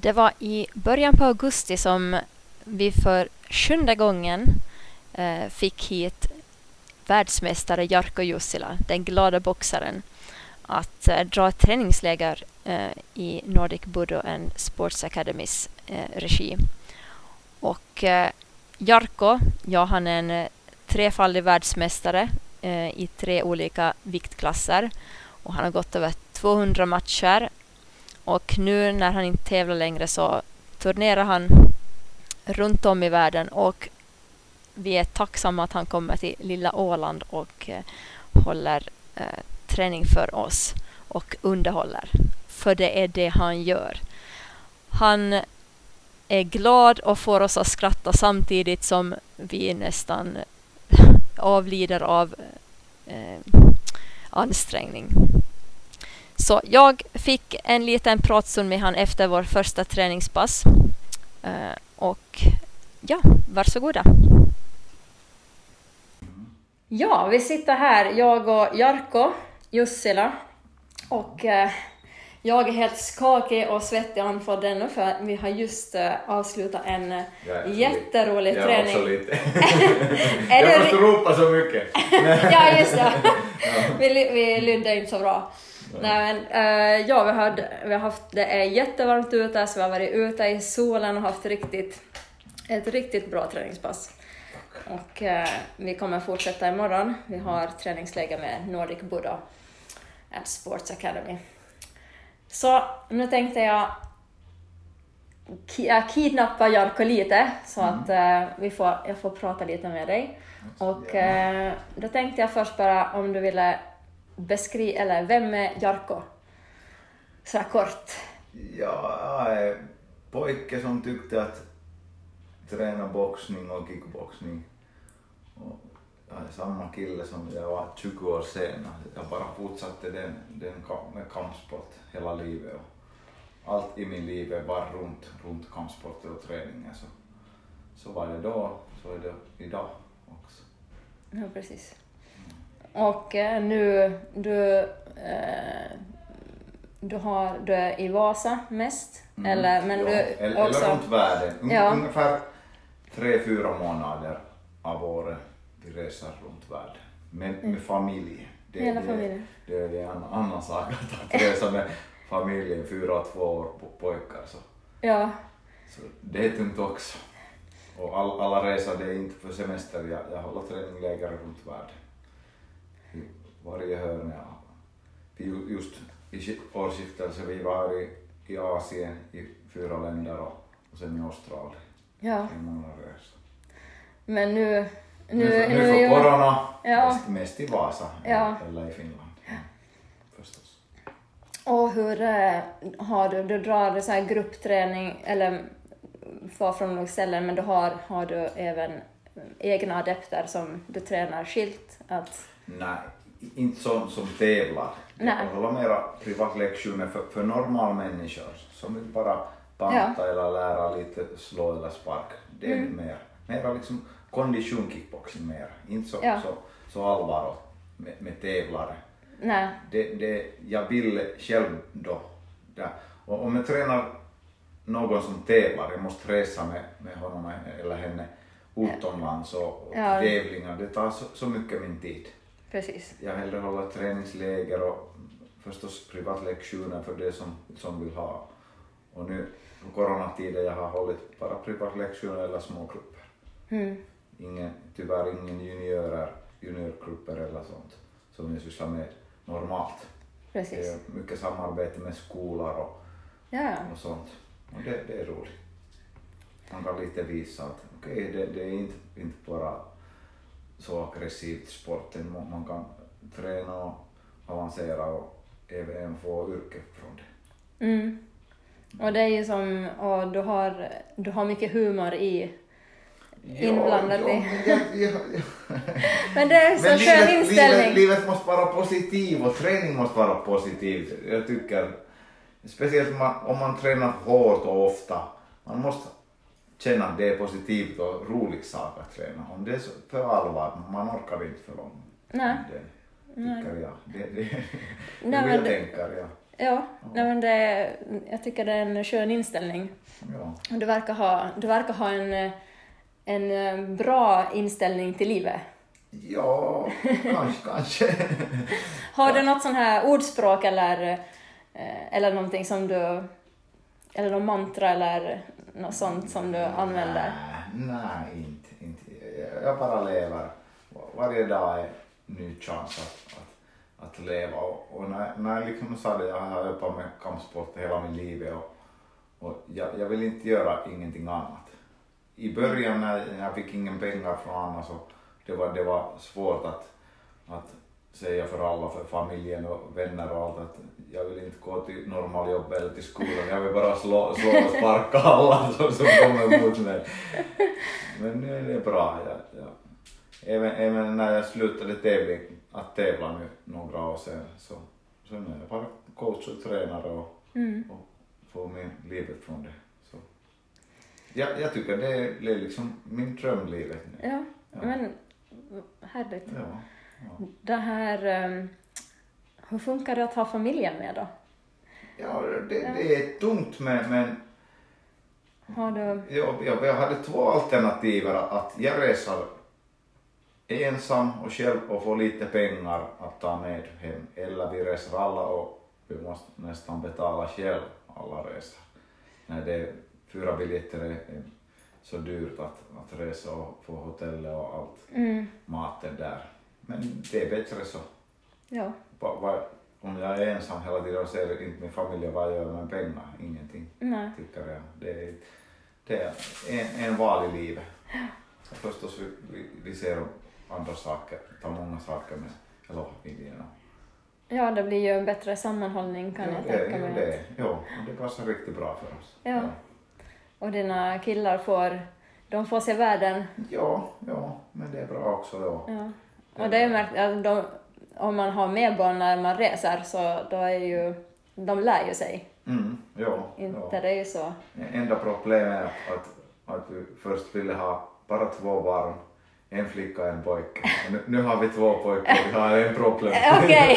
Det var i början på augusti som vi för sjunde gången eh, fick hit världsmästare Jarkko Jussila, den glada boxaren, att eh, dra ett träningsläger eh, i Nordic Budo and Sports Academys eh, regi. Och eh, Jarkko, ja han är en eh, trefaldig världsmästare eh, i tre olika viktklasser och han har gått över 200 matcher och nu när han inte tävlar längre så turnerar han runt om i världen och vi är tacksamma att han kommer till lilla Åland och eh, håller eh, träning för oss och underhåller. För det är det han gör. Han är glad och får oss att skratta samtidigt som vi nästan avlider av eh, ansträngning. Så jag fick en liten pratstund med han efter vår första träningspass. Eh, och ja, varsågoda. Ja, vi sitter här, jag och Jarkko Jussila. Och eh, jag är helt skakig och svettig andfådd ännu för vi har just uh, avslutat en uh, jätterolig jag träning. Jag lite. Jag det måste ropa så mycket. ja, just det. vi, ly- vi lydde inte så bra. Nej, men, eh, ja, vi har, vi har haft, det är jättevarmt ute så vi har varit ute i solen och haft riktigt, ett riktigt bra träningspass. Och eh, vi kommer fortsätta imorgon. Vi har träningsläger med Nordic Budo and Sports Academy. Så nu tänkte jag jag kidnappa Jarkko lite så att eh, vi får, jag får prata lite med dig. Och eh, då tänkte jag först bara om du ville beskriva, eller vem är Jarkko? Så kort. Ja, jag är pojke som tyckte att träna boxning och kickboxning. Och jag är samma kille som jag var 20 år senare. Jag bara fortsatte den, den med kampsport hela livet. Och allt i min liv var runt, runt kampsporter och träningen. Så, så var det då, så är det idag också. Ja, precis. Och eh, nu, du, eh, du, har, du är i Vasa mest, Mm. eller, men ja, du eller, också... eller runt världen. Ja. Ungefär tre, fyra månader av året vi reser runt världen. Med, med familj. Det, Hela det, familjen. Det är en annan, sak att, resa med familjen, fyra och två år po- pojkar. Så, Ja, så det är tungt också. Och all, alla resor, det är inte för semester, jag, jag håller träningsläger runt världen. I varje hörn. Ja. Just i sk- årsskiftet så vi var i, i Asien i fyra länder och, och sen i Australien. ja. En månad resa. Men nu... Nu, Nu, nu, för corona, Ja. mest, mest i Vasa Ja. eller i Finland. Ja. Förstås. Och hur eh, har du, du drar så här gruppträning, eller far från några ställen, men du har, har du även egna adepter som du tränar skilt? Att, Nej, inte som, som tävlar. Nej. Jag håller mera privatlektioner för, för normal människor som vill bara banta eller lära lite slå eller spark. Det är Mm. mer, mera liksom kondition kickboxing mer. Inte så, Ja. så, så allvar med, med tävlare. nej, Det, det, jag vill själv då. Där. Och om jag tränar någon som tävlar, jag måste resa med, med honom eller henne utomlands och, och Ja. tävlingar, det tar så, så mycket min tid. Precis. Jag hellre håller träningsläger och förstås privatlektioner för det som, som vill ha. Och nu på coronatiden jag har hållit bara privatlektioner eller smågrupper. Mm. Ingen, tyvärr ingen juniorer, juniorgrupper eller sånt som jag sysslar med normalt. Det Precis. är mycket samarbete med skolor och, Ja, och sånt. Och det, det är roligt. Man kan lite visa att okej, det, det är inte, inte bara så aggressivt sporten, man kan träna och avancera och även få yrke från det. mm. Och det är ju som, och du har, du har mycket humor i inblandat ja, i. men det är så Men skön livet, inställning. livet, livet måste vara positiv och träning måste vara positiv. Jag tycker, speciellt om man, om man tränar hårt och ofta, man måste känna att det är positivt och roligt sak att träna. Om det är så för allvar, man orkar inte för långt. Nej. Det tycker jag. Det, det, det Nej, men jag det- tänka, ja. Ja, nej men det, jag tycker det är en skön inställning. Ja. Du verkar ha, du verkar ha en, en eh, bra inställning till livet. Ja, kanske, kanske. Har du något sånt här ordspråk eller, eh, eller någonting som du, eller någon mantra eller något sånt som du använder? Nej, nej inte, inte. Jag bara lever. Varje dag är en ny chans att, att, att leva. Och, och när, när jag liksom sa det, jag har jobbat med kampsport hela mitt liv och, och jag, jag vill inte göra ingenting annat. I början när jag fick ingen pengar från Anna så det var, det var svårt att, att säga för alla, för familjen och vänner och allt att jag vill inte gå till normaljobb eller till skolan, jag vill bara slå, slå och sparka alla som, som kommer mot mig. Men nu är det bra. Jag, jag, även, även när jag slutade tävling, att tävla nu några år sedan så, så nu är jag bara coach och tränare och, Mm. och får min livet från det. Så. Jag, jag tycker det är, det är liksom min drömlivet nu. Ja, Ja. men härligt. Ja, ja. Det här, ehm, hur funkar det att ha familjen med då? ja det, det är tungt men, men Har du, jag, jag, jag hade två alternativ. Att jag reser ensam och själv och får lite pengar att ta med hem. Eller vi reser alla och vi måste nästan betala själv alla resor. När det är, fyra biljetter är är så dyrt att, att resa och få hotellet och allt, mm, maten där. Men det är bättre så. ja, Va, va, om jag är ensam hela tiden och ser inte min familj, vad gör jag med pengar? Ingenting nej, tycker jag. Det är, det är en, en val i livet. Förstås vi, vi, ser andra saker, tar många saker med familjen. ja det blir ju en bättre sammanhållning kan jag det, tänka mig. det, jo, och det passar riktigt bra för oss. Ja. Och dina killar får, de får se världen. ja, ja, men det är bra också. Ja. Ja. Och det är märkt att de, om man har med barn när man reser så då är ju, de lär ju sig. Mm, ja, Inte ja. det är ju så. Enda problemet är att, att, vi först ville ha bara två barn, en flicka och en pojke. Nu, nu har vi två pojkar, vi har en problem. Okej.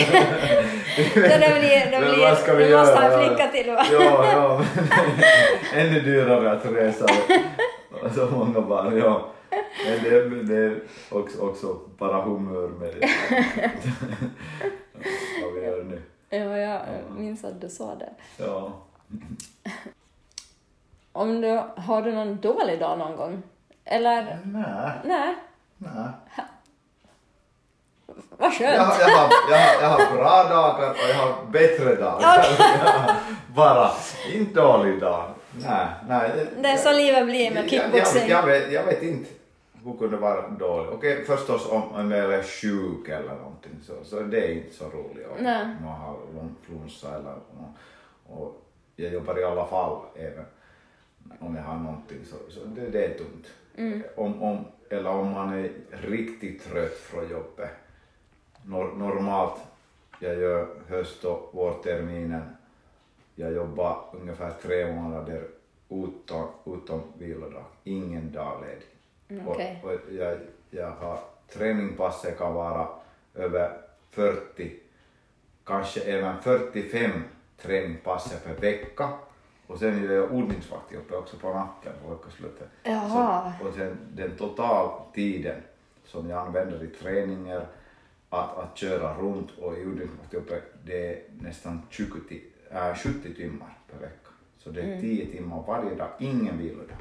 Så det blir, det blir, vad ska vi du måste ha en flicka till va? Ja, ja, ännu dyrare att resa så många barn, ja. Men det, det är också, också bara humör med det. Vad vi gör nu. Ja, jag minns att du sa det. Ja. Om du, har du någon dålig dag någon gång? Eller? Nej, Nej, nej. vad skönt. Jag, har- jag, har, jag, har, jag har bra dagar och jag har bättre dagar. Bara, inte dålig dag. Nej, nej. Det är så livet blir med Jag, kickboxing. jag, jag, vet, jag vet inte hur kunde vara dålig. Okej, förstås om, jag är sjuk eller någonting så, så det är inte så roligt om man har influensa eller och, och jag jobbar i alla fall även om jag har någonting så, så det, det är tungt. Mm. Om, om, eller om man är riktigt trött från jobbet. Nor, normalt, jag gör höst och vårterminen, jag jobbar ungefär tre månader utan, utan vilodag, ingen dag ledig. Mm, Och, och jag, jag har träningspasset kan vara över 40, kanske även 45 träningspasset per vecka. Och sen gör jag ordningsvaktjobbet också på natten på veckoslutet. Jaha. Så, och sen den totaltiden som jag använder i träningar, att, att köra runt och i ordningsvaktjobbet, det är nästan 20 ti, äh, 70 timmar per vecka. Så det är 10 timmar varje dag, ingen vilodag.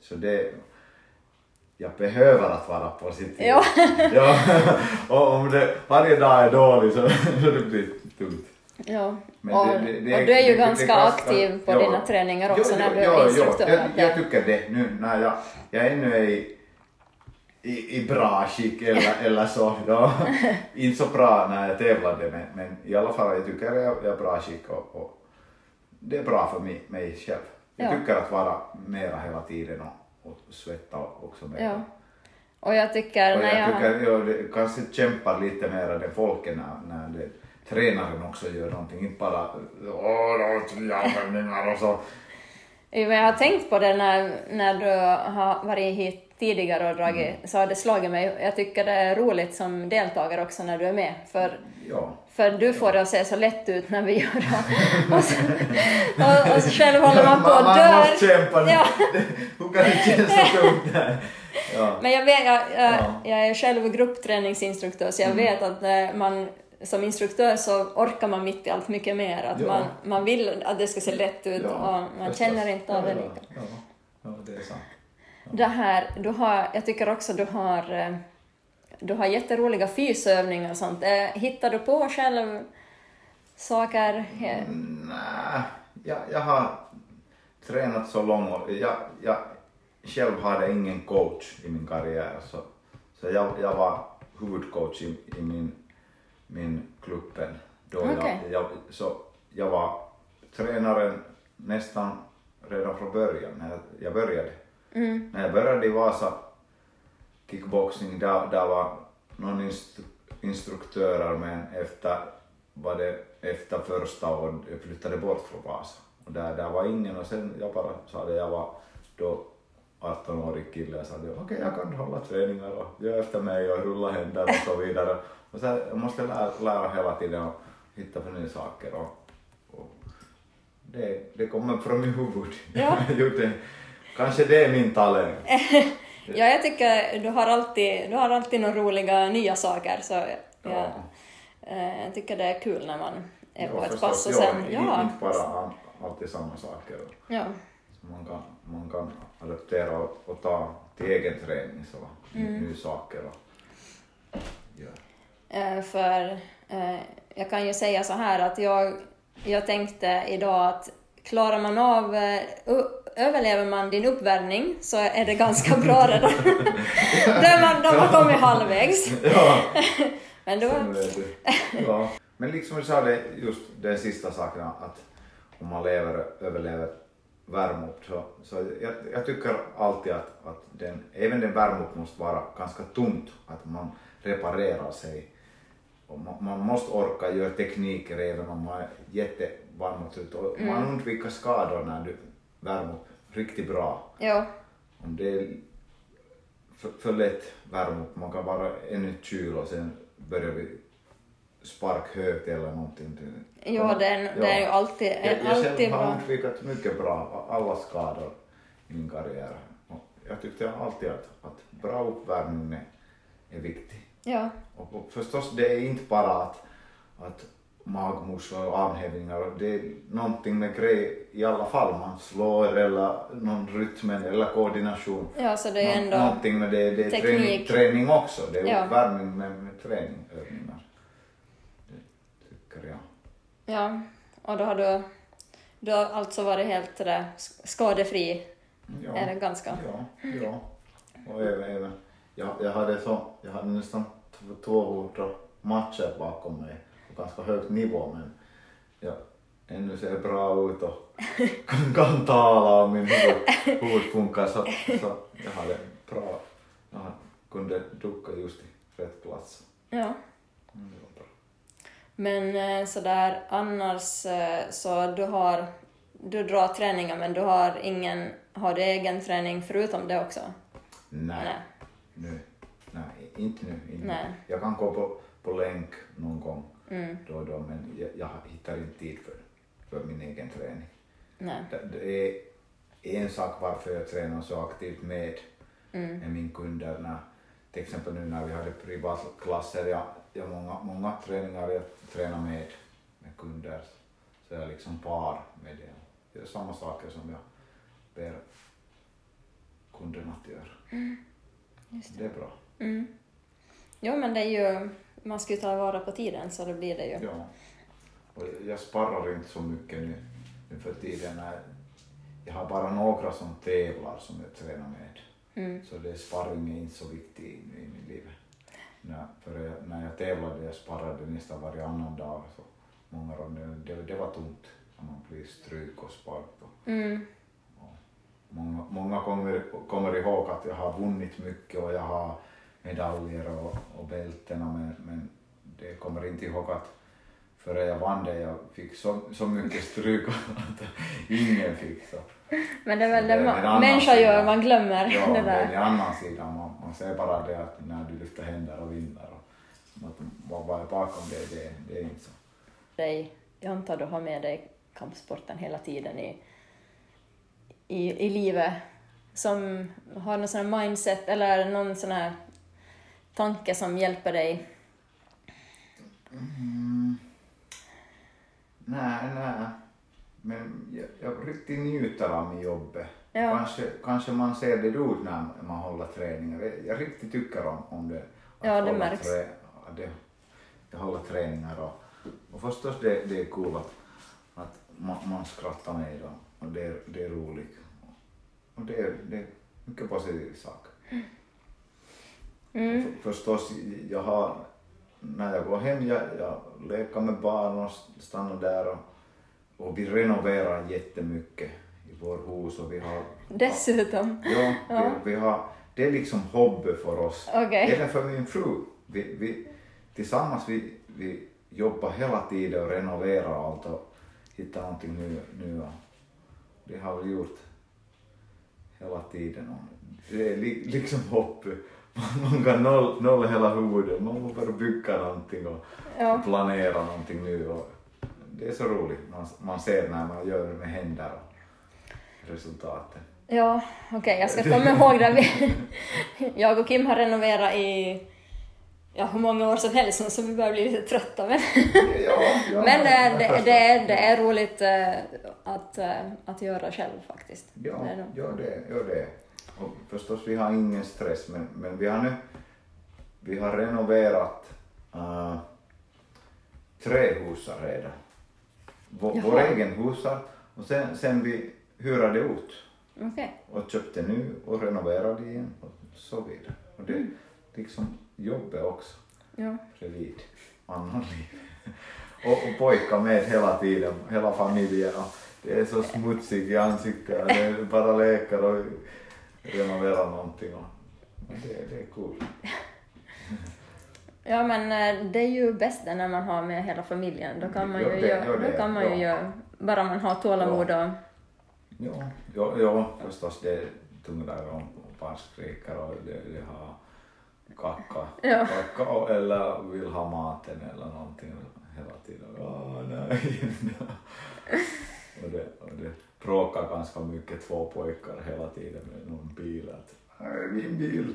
Så det, jag behöver att vara positiv. Ja. ja. Och om det varje dag är dålig så, så det blir tungt. Ja. Men och, det- det- det- och du är ju ganska aktiv på ja. dina träningar också Jo, när jo, du jo, är jo. instruktör. Jag, att jag det- tycker det nu när jag, jag ännu är i, i, i bra skick eller, eller så. Ja. Inte så bra när jag tävlade men, men i alla fall jag tycker jag, jag är bra skick och, och det är bra för mig, mig själv. Jag Ja. tycker att vara mera hela tiden och, och svetta också mera. Ja. Och jag tycker Och när jag jag... tycker jag kanske kämpar lite mer den folket när, när det, tränaren också gör någonting, inte bara åh, och så. Jo, men jag har tänkt på det när, när du har varit hit tidigare och dragit, så har det slagit mig. Jag tycker det är roligt som deltagare också när du är med. För, Ja. för du får det att se så lätt ut när vi gör det. Och så, och, och så själv håller man på man, och man dör. måste kämpa. Ja. Hur kan det kännas så tungt där? Ja. Men jag, vet, jag, jag, Ja. Mm. jag är själv gruppträningsinstruktör så jag vet att eh, man som instruktör så orkar man mitt i allt mycket mer. Att Ja. man, man vill att det ska se lätt ut Ja, och man känner inte av det ja, lika. ja, ja, det är sant. Det här, du har, jag tycker också du har, eh, du har jätteroliga fysövningar och sånt. Eh, Hittar du på själv saker? Eh, Nej, jag, jag har tränat så långt och jag, jag själv hade ingen coach i min karriär så, så jag, jag var huvudcoach i, i min, min klubben. Då Okej. jag, jag, så jag var tränaren nästan redan från början när jag började. Mm. När jag började i Vasa kickboxing, där, där var någon instru instruktörer men efter, var det efter första året jag flyttade bort från Vasa. Och där, där var ingen och sen jag bara sa det, jag var då 18-årig kille och sa okej jag kan hålla träningar och gör efter mig och rulla händer och så vidare. Och så jag måste lära, lära hela tiden och hitta på nya saker och, och det, det kommer från min huvud. Ja. kanske det är min talang. Ja, jag tycker du har alltid, du har alltid några roliga nya saker så jag, Ja. eh, jag tycker det är kul när man är på Ja, ett förstås. pass och Ja, sen... i- Ja, Inte bara alltid samma saker. ja. Så man, kan, man kan adaptera och, och ta till egen träning så Mm. nya saker. Och, ja. Eh, För eh, jag kan ju säga så här att jag, jag tänkte idag att klarar man av, eh, överlever man din uppvärmning så är det ganska bra redan. då är man, då har man kommit halvvägs. ja, Men då, ja. Men liksom du sa det, just den sista saken att om man lever, överlever värme upp så, så jag, jag tycker alltid att, att den, även den värme upp måste vara ganska tungt, att man reparerar sig. Man, man måste orka göra tekniker även om man är jättevarmt ut och man undviker skador när du värmer upp riktigt bra. ja, Om det är för, för lätt värme upp, man kan vara ännu kyl och sen börjar vi spark högt eller någonting. ja den, det är ju alltid, Jag, jag alltid själv har bra. undvikit mycket bra, alla skador i min karriär. Och jag tyckte alltid att, att bra uppvärmning är, är viktig. Ja, Och, och förstås, det är inte bara att, att magmuskler och armhävningar, det är någonting med grej i alla fall. Man slår eller någon rytmen eller koordination. ja, så det är Nå- ändå... Någonting med det, det är träning, träning också. Det är Ja. uppvärmning med, med träning, övningar. Det tycker jag. Ja, och då har du, du har alltså varit helt där, skadefri, Ja. är det ganska... Ja, ja. Och även, även jag, jag, hade så, jag hade nästan t- 200 matcher bakom mig på ganska hög nivå men jag ännu ser bra ut och kan, kan tala och min huvud, huvud funkar så, så jag hade bra, jag kunde ducka just i rätt plats. Ja. Mm, det var bra. Men eh, sådär annars eh, så du har, du drar träningar men du har ingen, har du egen träning förutom det också? Nej, Nej. nu, nej, inte nu. Inte. Nej. Jag kan gå på, på länk någon gång Mm, då och då men jag, jag hittar inte tid för, för min egen träning. nej. Det, det är en sak varför jag tränar så aktivt med, Mm, med min kunder. När, till exempel nu när vi hade privatklasser, jag, jag många, många träningar jag tränar med, med kunder. Så jag är liksom par med det. Det är samma saker som jag ber kunderna att göra. just Det är bra. Mm. Jo men det är ju, man ska ju ta vara på tiden så det blir det ju. Ja. Och jag sparrar inte så mycket nu, nu för tiden. Jag har bara några som tävlar som jag tränar med. Mm, Så det sparring är inte så viktig i, i mitt liv. När, för jag, när jag tävlade, jag sparrade nästan varje annan dag. Så många ronder, det, det var när man blir stryk och spark. Och, mm, och många många kommer, kommer ihåg att jag har vunnit mycket och jag har medaljer och, och bältena men, men det kommer inte ihåg att före jag vann det, jag fick så, så mycket stryk att ingen fick så. Men det är väl det, Det man, människa gör, man glömmer Ja, det det är där. en annan sida. Man, man ser bara det att när du lyfter händer och vinner och att vad vad är bakom det, det, det är inte så. dig. Jag antar du har med dig kampsporten hela tiden i, i, i livet. Som har någon sån här mindset eller någon sån här tanke som hjälper dig. Mm. Nej, nej. Men jag, jag riktigt njuter av mitt jobb. Ja. Kanske, kanske man ser det ut när man håller träningar. Jag, riktigt tycker om, om det. att Ja, det hålla märks. Trä, det, jag håller träningar och, och förstås det, det är kul att, att man, man skrattar med dem och det, är- det är roligt. Och det är, det är mycket positiv sak. Mm. För, förstås, jag har, när jag går hem, jag, jag leker med barn och stannar där och, och vi renoverar jättemycket i vår hus och vi har, Dessutom. ja, Ja. Vi, vi har, det är liksom hobby för oss. Okej. Även för min fru. Vi, vi, tillsammans vi, vi jobbar hela tiden och renoverar allt och hittar någonting nu, nu. Det har vi gjort hela tiden. Det är li, liksom hobby. Man, kan noll, noll hela huvudet, man får bara bygga någonting och, Ja. planera någonting nu. Och det är så roligt, man, man ser när man gör det med händer och resultatet. Ja, okej, jag ska komma ihåg det. Vi- Jag och Kim har renoverat i ja, hur många år som helst så vi börjar bli lite trötta. Men, Ja, ja, men eh, det, förstår. det, är, det är roligt eh, att, eh, att göra själv faktiskt. Ja, Det är nog. ja, det, ja det. Och förstås, vi har ingen stress, men, men vi har nu vi har renoverat uh, tre husar redan. Vår, vår egen husar och sen, sen vi hyrade ut Okej. och köpte nu och renoverade igen och så vidare. Och det liksom jobbet också Ja. bredvid annan liv. Och, och pojkar med hela tiden, hela familjen. Och det är så smutsigt i ansiktet och det är bara leker och renoverar någonting. Och, det, det är coolt. ja, men eh, det är ju bäst när man har med hela familjen. Då kan man Ja, ju det- göra, ja, det- då kan man ju ja. göra, bara man har tålamod och... Ja, ja, ja förstås det är tungare om barn skriker och det, det har kacka, Ja. kacka och- eller vill ha maten eller någonting hela tiden. Åh, nej. och, det, och det bråkar ganska mycket två pojkar hela tiden med någon bil. Att, "Nej, min bil.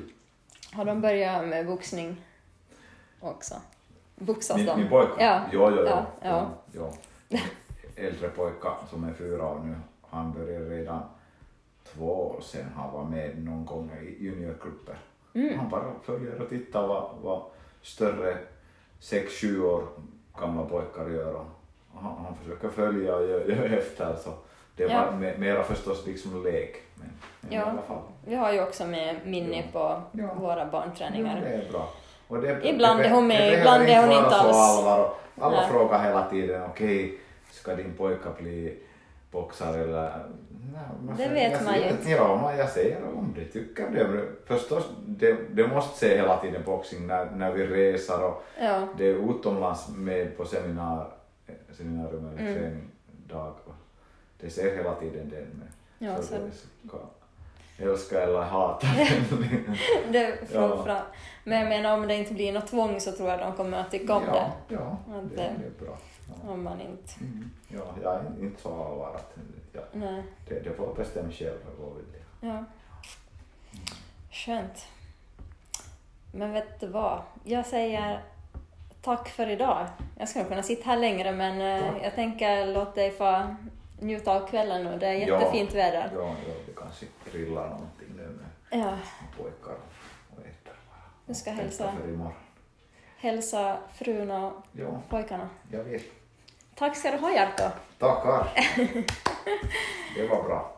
Har de börjat med boxning också? Boxas Min, de? min pojke? Ja. Jo, jo. Ja, ja. ja, ja. Äldre pojke som är fyra år nu, han började redan två år sedan. Han var med någon gång i juniorgrupper. Mm. Han bara följer och tittar vad, vad större sex sju år gamla pojkar gör och han, han försöker följa och göra gör efter. Så det var Ja. me- mera förstås liksom lek. Men, men Ja. i alla fall. Vi har ju också med Minni Ja. på Ja. våra Ja, barnträningar. det är bra. Och det, Ibland det, är hon med, det ibland är hon inte alls. Allvar. Alla Nej. frågar hela tiden, okej, ska din pojke bli boxare eller... Nej, man Det vet jag man ju säger- inte. Ja, jag säger om de tycker det. Förstås, det, det måste se hela tiden boxning när, när vi reser och Ja. det är utomlands med på seminar, seminarium eller Mm. träning dag. Det ser hela tiden den med. Ja, så ska älska eller hata den. Det, Ja. från, men jag menar om det inte blir något tvång så tror jag de kommer att tycka om ja, det. Ja, Att det, är bra. Ja. Om man inte... Mm. Ja, jag är inte så allvar att ja, Nej. det, det får bestämma själv vad vill jag. Ja. Skönt. Men vet du vad? Jag säger tack för idag. Jag skulle kunna sitta här längre men eh, Ja. jag tänker låta dig få njuta av kvällen nu. Det är Ja. jättefint väder. Ja, ja, vi kanske grillar någonting nu med Ja. pojkar och äter bara. Du ska Och hälsa. Hälsa frun och Ja, pojkarna. jag vet. Tack ska du ha Jarkko. Tackar. det var bra.